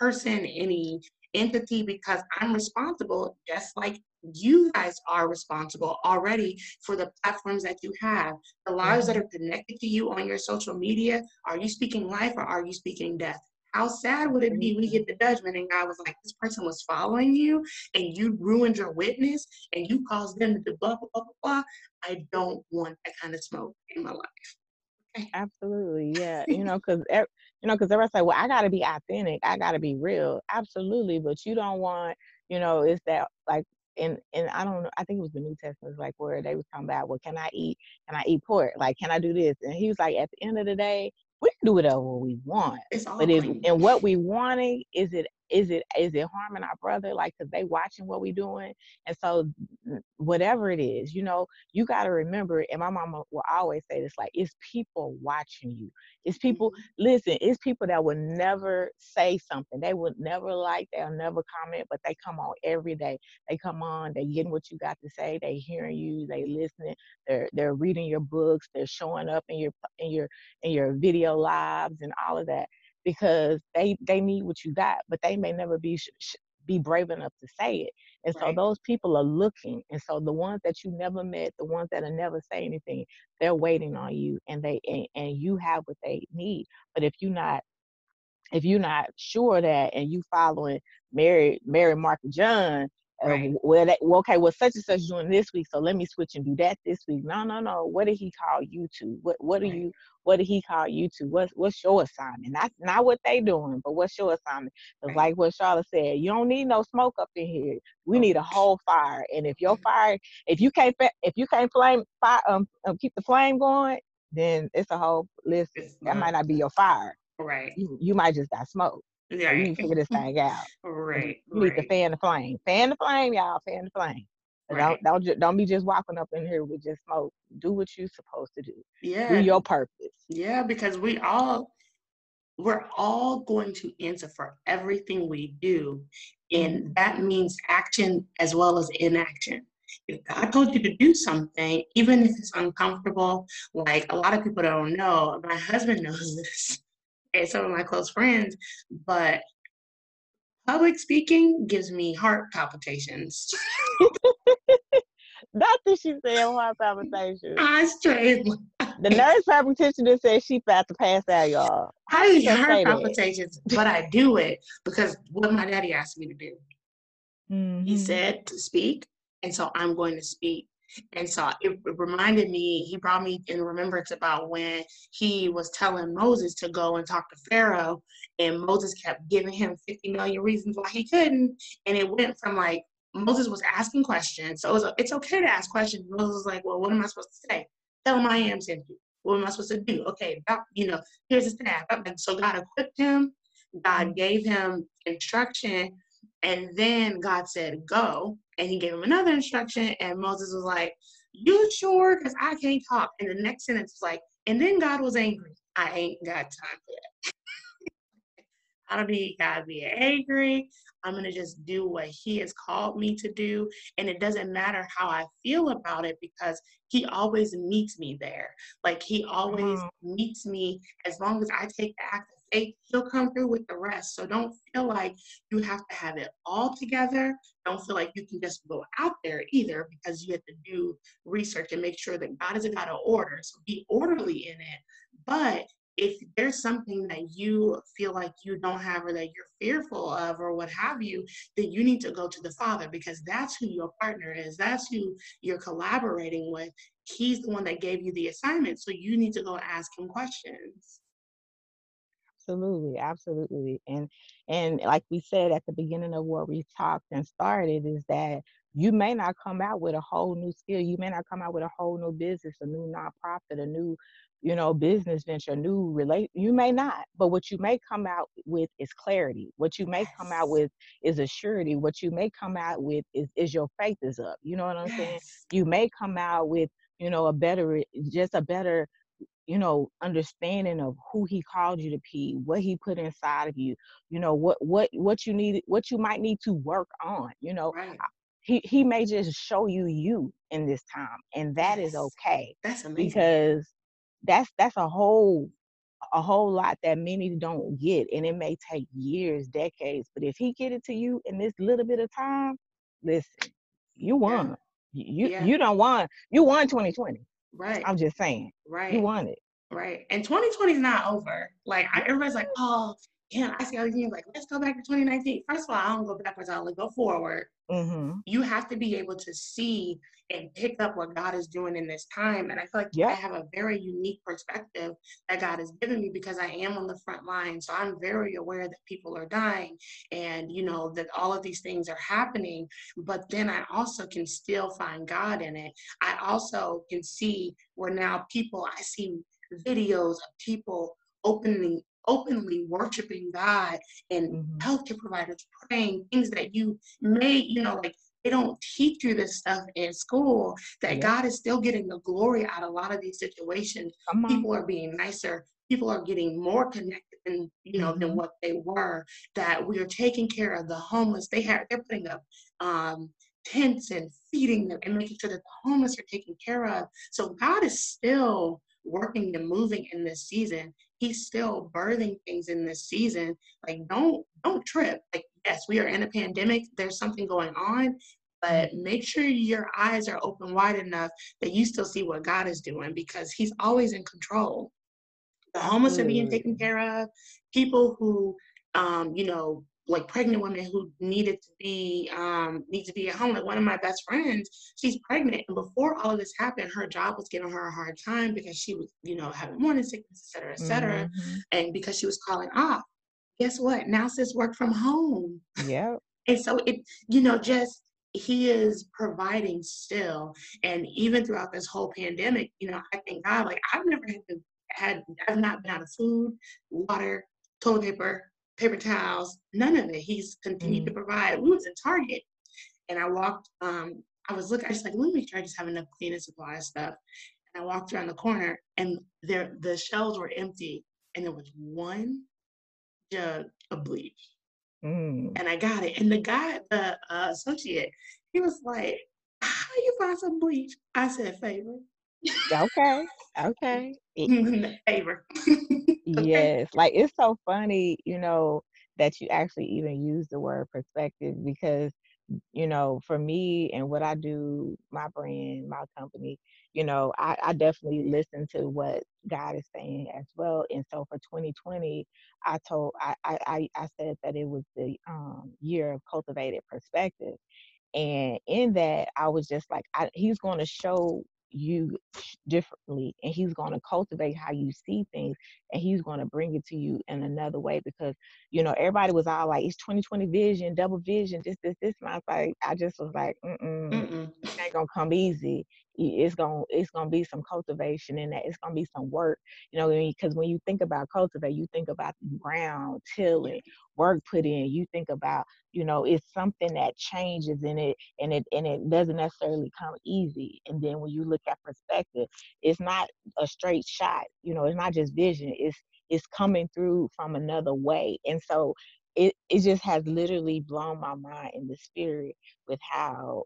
person, any entity, because I'm responsible, just like you guys are responsible already for the platforms that you have, the lives mm-hmm. that are connected to you on your social media. Are you speaking life or are you speaking death? How sad would it be we get the judgment and God was like, this person was following you and you ruined your witness and you caused them to do blah, blah, blah, blah. I don't want that kind of smoke in my life. Okay. Absolutely. Yeah. you know, because, you know, because everybody like, well, I got to be authentic. I got to be real. Absolutely. But you don't want, you know, it's that like and and I don't know, I think it was the New Testament, like where they was talking about, well, can I eat? Can I eat pork? Like, can I do this? And he was like, at the end of the day, we do whatever we want. but if and what we wanting is it is it is it harming our brother? Like because they watching what we doing. And so whatever it is you know you got to remember and my mama will always say this like it's people watching you. It's people mm-hmm. listen it's people that would never say something. They would never like they'll never comment but they come on every day. They come on they getting what you got to say they hearing you they listening they're they're reading your books they're showing up in your in your in your video lives and all of that because they they need what you got, but they may never be sh- sh- be brave enough to say it. And right. so those people are looking. And so the ones that you never met, the ones that will never say anything, they're waiting on you and they and, and you have what they need. But if you're not if you're not sure that and you following Mary, Mary, Mark, John, Right. well, that, well, okay, well, such and such doing this week, so let me switch and do that this week. No, no, no. What did he call you to? What What right. do you? What did he call you to? What's What's your assignment? Not not what they doing, but what's your assignment? Right. like what Charlotte said. You don't need no smoke up in here. We need a whole fire. And if your fire, if you can't, if you can't flame fire, um, um keep the flame going, then it's a whole list. That might not be your fire. Right. You, you might just got smoke. Yeah. You need to figure this thing out. right. You need to fan the flame. Fan the flame, y'all. Fan the flame. Right. Don't don't don't be just walking up in here with just smoke. Do what you're supposed to do. Yeah. Do your purpose. Yeah, because we all we're all going to answer for everything we do. And that means action as well as inaction. If God told you to do something, even if it's uncomfortable, like a lot of people don't know, my husband knows this and some of my close friends, but public speaking gives me heart palpitations. Not that she said heart palpitations. I straight. The nurse practitioner said she about to pass out, y'all. I have heart palpitations, but I do it because what my daddy asked me to do. Mm-hmm. He said to speak, and so I'm going to speak. And so it, reminded me, he brought me in remembrance about when he was telling Moses to go and talk to Pharaoh, and Moses kept giving him 50 million reasons why he couldn't. And it went from like, Moses was asking questions. So it was, it's okay to ask questions. Moses was like, well, what am I supposed to say? Tell him I am sent you. What am I supposed to do? Okay, you know, here's the staff. So God equipped him. God gave him instruction. And then God said, go and he gave him another instruction and moses was like you sure? Because i can't talk. And the next sentence was like and then god was angry. I ain't got time for that. I don't need god to be angry. I'm going to just do what he has called me to do and it doesn't matter how i feel about it because he always meets me there. Like he always mm-hmm. meets me as long as i take the act faith, he'll come through with the rest. So don't feel like you have to have it all together. Don't feel like you can just go out there either because you have to do research and make sure that God is a God of order. So be orderly in it. But if there's something that you feel like you don't have or that you're fearful of or what have you, then you need to go to the Father because that's who your partner is. That's who you're collaborating with. He's the one that gave you the assignment. So you need to go ask him questions absolutely absolutely and and like we said at the beginning of what we talked and started is that you may not come out with a whole new skill you may not come out with a whole new business a new nonprofit a new you know business venture new relate you may not but what you may come out with is clarity what you may come out with is a surety what you may come out with is, is your faith is up you know what i'm saying? You may come out with you know a better just a better you know understanding of who he called you to be what he put inside of you you know what what what you need what you might need to work on you know right. he he may just show you you in this time and that yes. is okay that's amazing because that's that's a whole a whole lot that many don't get and it may take years decades but if he get it to you in this little bit of time listen you won. Yeah. You yeah. you don't want you won 2020. Right. I'm just saying. Right. You won it. Right. And 2020 is not over. Like I, everybody's like, oh, yeah, I see all these things like, let's go back to 2019. First of all, I don't go backwards, I only go forward. Mm-hmm. You have to be able to see and pick up what God is doing in this time. And I feel like yep. I have a very unique perspective that God has given me because I am on the front line. So I'm very aware that people are dying and, you know, that all of these things are happening. But then I also can still find God in it. I also can see where now people, I see videos of people opening openly worshiping God and mm-hmm. healthcare providers praying things that you may, you know, like they don't teach you this stuff in school, that yeah. God is still getting the glory out of a lot of these situations. People are being nicer. People are getting more connected than you know mm-hmm. than what they were. That we are taking care of the homeless. They have they're putting up um, tents and feeding them and making sure that the homeless are taken care of. So God is still working and moving in this season he's still birthing things in this season. Like don't don't trip. Like yes we are in a pandemic. There's something going on but make sure your eyes are open wide enough that you still see what god is doing because he's always in control. The homeless are being taken care of. People who um, you know like pregnant women who needed to be um, need to be at home. Like one of my best friends, she's pregnant, and before all of this happened, her job was giving her a hard time because she was, you know, having morning sickness, et cetera, et cetera, mm-hmm. and because she was calling off. Guess what? Now sis work from home. Yeah. and so it, you know, just he is providing still, and even throughout this whole pandemic, you know, I thank God. Like I've never had to, had I've not been out of food, water, toilet paper, paper towels, none of it. He's continued mm to provide. We was in Target and I walked, um, I was looking, I was like, let me make sure I just have enough cleaning supply stuff. And I walked around the corner and there the shelves were empty and there was one jug of bleach. Mm. And I got it. And the guy, the uh, associate, he was like, How you find some bleach? I said, favor. okay. Okay. favor. Yes. Like it's so funny, you know, that you actually even use the word perspective because, you know, for me and what I do, my brand, my company, you know, I, I definitely listen to what God is saying as well. And so for 2020, I told I I, I said that it was the um, year of cultivated perspective. And in that, I was just like, I, he's going to show you differently and he's going to cultivate how you see things and he's going to bring it to you in another way because you know everybody was all like it's 2020 vision double vision this this this and I was like I just was like mm-mm, mm-mm. it ain't gonna come easy it's gonna it's gonna be some cultivation in that it's gonna be some work you know because when you think about cultivate you think about ground tilling work put in you think about you know it's something that changes in it and it and it doesn't necessarily come easy and then when you look at perspective it's not a straight shot you know it's not just vision it's it's coming through from another way and so it, it just has literally blown my mind in the spirit with how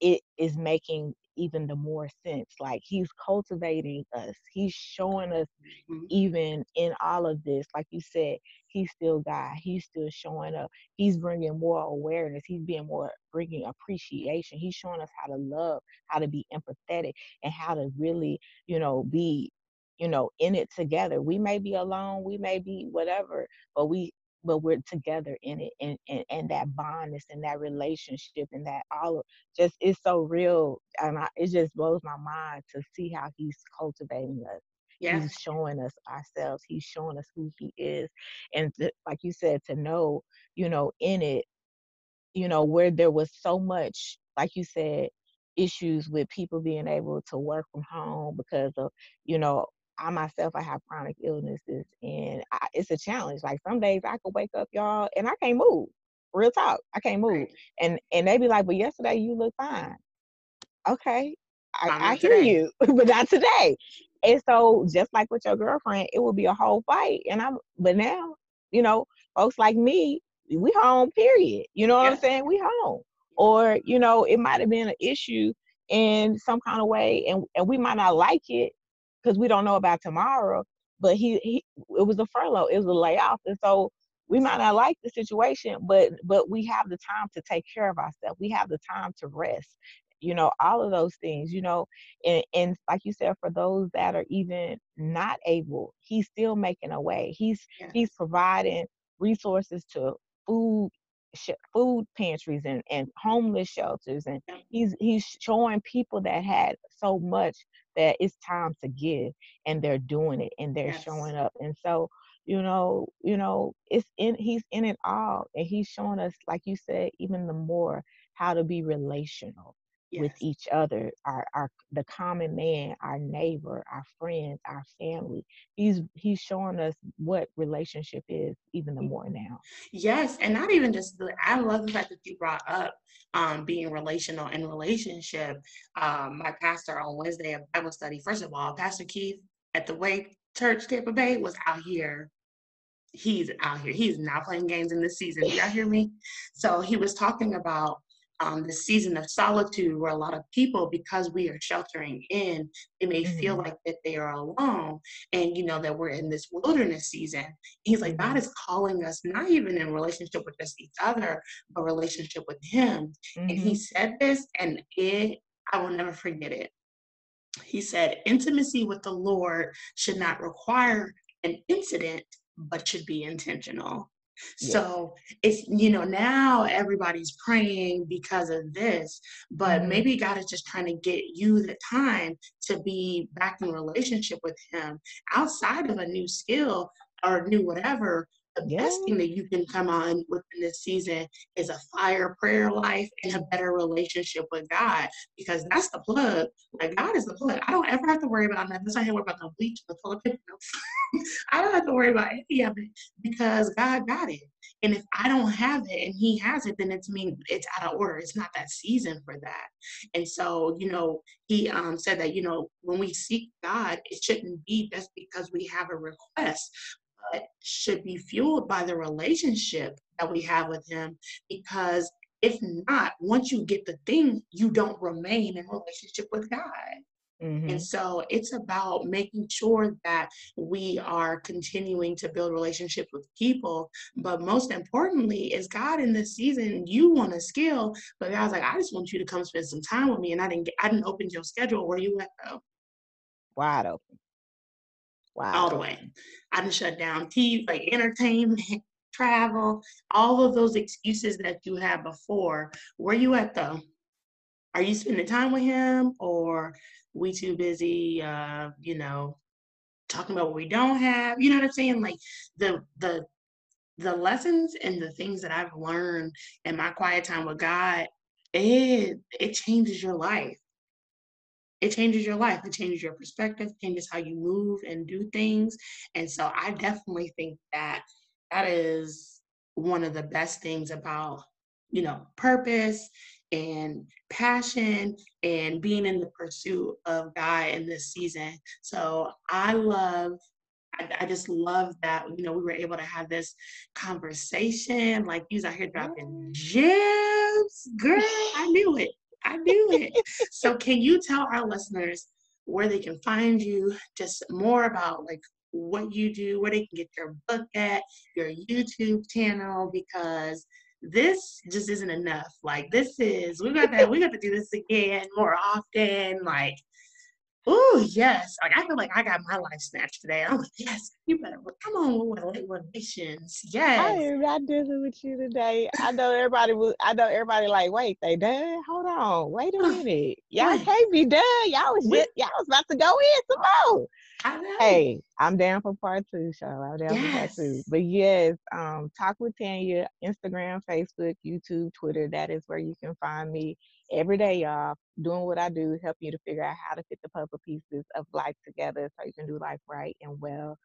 it is making even the more sense. Like he's cultivating us. He's showing us mm-hmm. even in all of this, like you said, he's still God. He's still showing up. He's bringing more awareness. He's being more bringing appreciation. He's showing us how to love, how to be empathetic, and how to really, you know, be you know in it together we may be alone we may be whatever but we but we're together in it and, and, and that bondness and that relationship and that all of just is so real and I, it just blows my mind to see how he's cultivating us. Yeah. he's showing us ourselves. He's showing us who he is. And to, like you said to know you know in it you know where there was so much like you said issues with people being able to work from home because of you know I myself, I have chronic illnesses, and I, it's a challenge. Like some days I could wake up, y'all, and I can't move. Real talk, I can't move. And and they be like, "But yesterday you look fine." Okay, I, I hear you, but not today. And so, just like with your girlfriend, it would be a whole fight. And I'm, but now, you know, folks like me, we home. Period. You know what yeah. I'm saying? We home. Or you know, it might have been an issue in some kind of way, and and we might not like it, because we don't know about tomorrow. But he, he, it was a furlough, it was a layoff, and so we might not like the situation, but but we have the time to take care of ourselves. We have the time to rest. You know, all of those things, you know, and, and like you said, for those that are even not able, he's still making a way. He's yeah. he's providing resources to food sh- food pantries and, and homeless shelters and he's he's showing people that had so much that it's time to give and they're doing it and they're yes. showing up and so you know you know it's in he's in it all and he's showing us like you said even the more how to be relational yes. with each other, our, our the common man, our neighbor, our friends, our family. He's he's showing us what relationship is even the more now. Yes, and not even just the, I love the fact that you brought up um, being relational and relationship. Um, my pastor on Wednesday of Bible study, first of all, Pastor Keith at the Way Church Tampa Bay was out here he's out here. He's not playing games in this season. Y'all hear me? So he was talking about um, the season of solitude where a lot of people because we are sheltering in they may mm-hmm. feel like that they are alone and you know that we're in this wilderness season he's like god mm-hmm. is calling us not even in relationship with just each other but relationship with him mm-hmm. and he mm-hmm. said this and it i will never forget it he said intimacy with the lord should not require an incident but should be intentional so it's, you know, now everybody's praying because of this, but mm-hmm. maybe God is just trying to get you the time to be back in relationship with Him outside of a new skill or new whatever the yeah. best thing that you can come on within this season is a fire prayer life and a better relationship with God because that's the plug. Like God is the plug. I don't ever have to worry about nothing. I don't worry about the bleach, the toilet paper. I don't have to worry about any of it because God got it. And if I don't have it and He has it, then it's mean it's out of order. It's not that season for that. And so, you know, He um, said that you know when we seek God, it shouldn't be just because we have a request, but should be fueled by the relationship that we have with him because if not once you get the thing you don't remain in relationship with god. Mm-hmm. and so it's about making sure that we are continuing to build relationships with people but most importantly is god in this season you want a skill but god's like i just want you to come spend some time with me and i didn't get, i didn't open your schedule where you at though. Wide open Wow. All the way. I done shut down TV, like entertainment, travel, all of those excuses that you had before. Where you at though? Are you spending time with him or we too busy uh, you know, talking about what we don't have? You know what I'm saying? Like the the the lessons and the things that I've learned in my quiet time with God, it it changes your life it changes your life it changes your perspective changes how you move and do things. And so i definitely think that that is one of the best things about you know purpose and passion and being in the pursuit of god in this season. So i love I, just love that you know we were able to have this conversation. Like you out here dropping gems girl i knew it I knew it. so can you tell our listeners where they can find you, just more about like what you do, where they can get your book at, your YouTube channel, because this just isn't enough. Like this is we got that we got to do this again more often. Like Oh yes, like I feel like I got my life snatched today. I'm like, yes, you better come on with relations. Yes, I am not dealing with you today. I know everybody was. I know everybody like, wait, they done? Hold on, wait a minute. Y'all can't be done. Y'all was just, y'all was about to go in some more. Hey, I'm down for part two, Charlotte. I'm down yes. for part two. But yes, um, talk with Tanya, Instagram, Facebook, YouTube, Twitter. That is where you can find me every day, y'all, doing what I do, helping you to figure out how to fit the puzzle pieces of life together so you can do life right and well.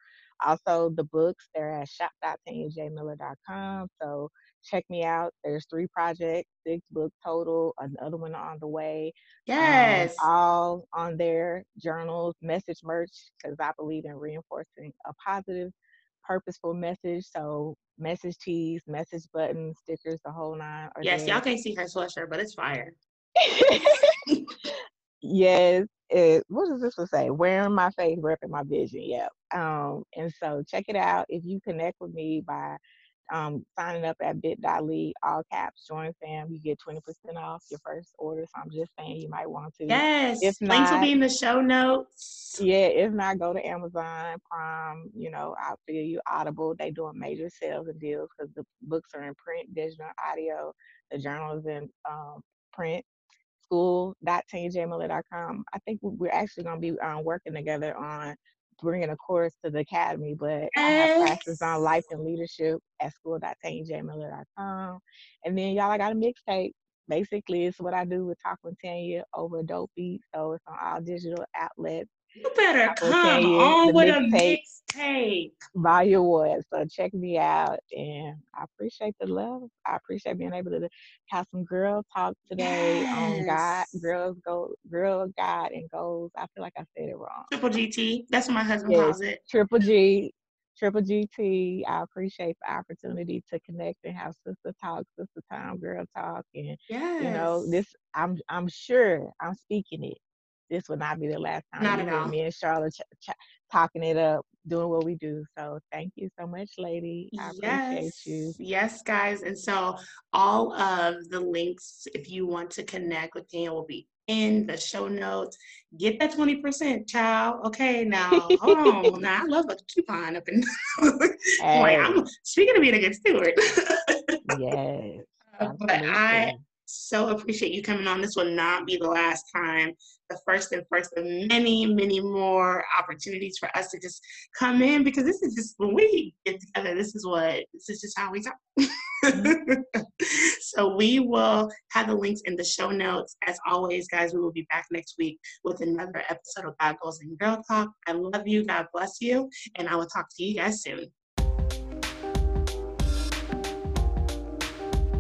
Also, the books, they're at shop.tanyajmiller.com. So check me out. There's three projects, six books total, another one on the way. Um, yes. Um, all on there, journals, message merch, because I believe in reinforcing a positive, purposeful message. So message tees, message buttons, stickers, the whole nine. Yes, there. y'all can't see her sweatshirt, but it's fire. Yes. It, what does this one say? Wearing my faith, repping my vision. Yep. Um, and so check it out. If you connect with me by um, signing up at bit.ly, all caps, join fam, you get 20% off your first order. So I'm just saying you might want to. Yes. If not, links will be in the show notes. Yeah. If not, go to Amazon Prime. You know, I'll feel you Audible. They doing major sales and deals because the books are in print, digital, audio. The journal is in um, print school.tanyajmiller.com. I think we're actually going to be um, working together on bringing a course to the academy, but I have classes on life and leadership at school.tanyajmiller.com. And then y'all, I got a mixtape. Basically, it's what I do with Talk with Tanya over Dope Beat. So it's on all digital outlets. You better come on with a mixtape. Volume one. So check me out. And I appreciate the love. I appreciate being able to have some girl talk today yes. on God, girls go, girl, God, and goals. I feel like I said it wrong. Triple GT. That's what my husband yes, calls it. Triple G. Triple GT, I appreciate the opportunity to connect and have sister talk, sister time, girl talk, and yes. you know this. I'm I'm sure I'm speaking it this would not be the last time not you hear me and Charlotte ch- ch- talking it up, doing what we do. So thank you so much, lady. I yes. appreciate you. Yes, guys. And so all of the links, if you want to connect with Daniel, will be in the show notes. Get that 20%, child. Okay, now hold on. now I love a coupon up in hey. I'm speaking of being a good steward. yes. But I so appreciate you coming on. This will not be the last time. The first and first of many, many more opportunities for us to just come in because this is just when we get together, this is what this is just how we talk. Mm-hmm. so we will have the links in the show notes. As always, guys, we will be back next week with another episode of God Goals and Girl Talk. I love you. God bless you. And I will talk to you guys soon.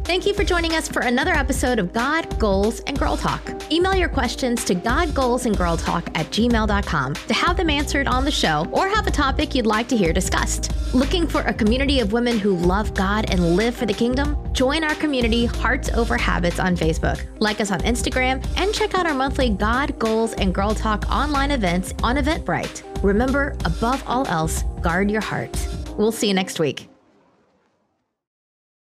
Thank you for joining us for another episode of God, Goals, and Girl Talk. Email your questions to godgoalsandgirltalk at gmail.com to have them answered on the show or have a topic you'd like to hear discussed. Looking for a community of women who love God and live for the kingdom? Join our community, Hearts Over Habits, on Facebook. Like us on Instagram and check out our monthly God, Goals, and Girl Talk online events on Eventbrite. Remember, above all else, guard your heart. We'll see you next week.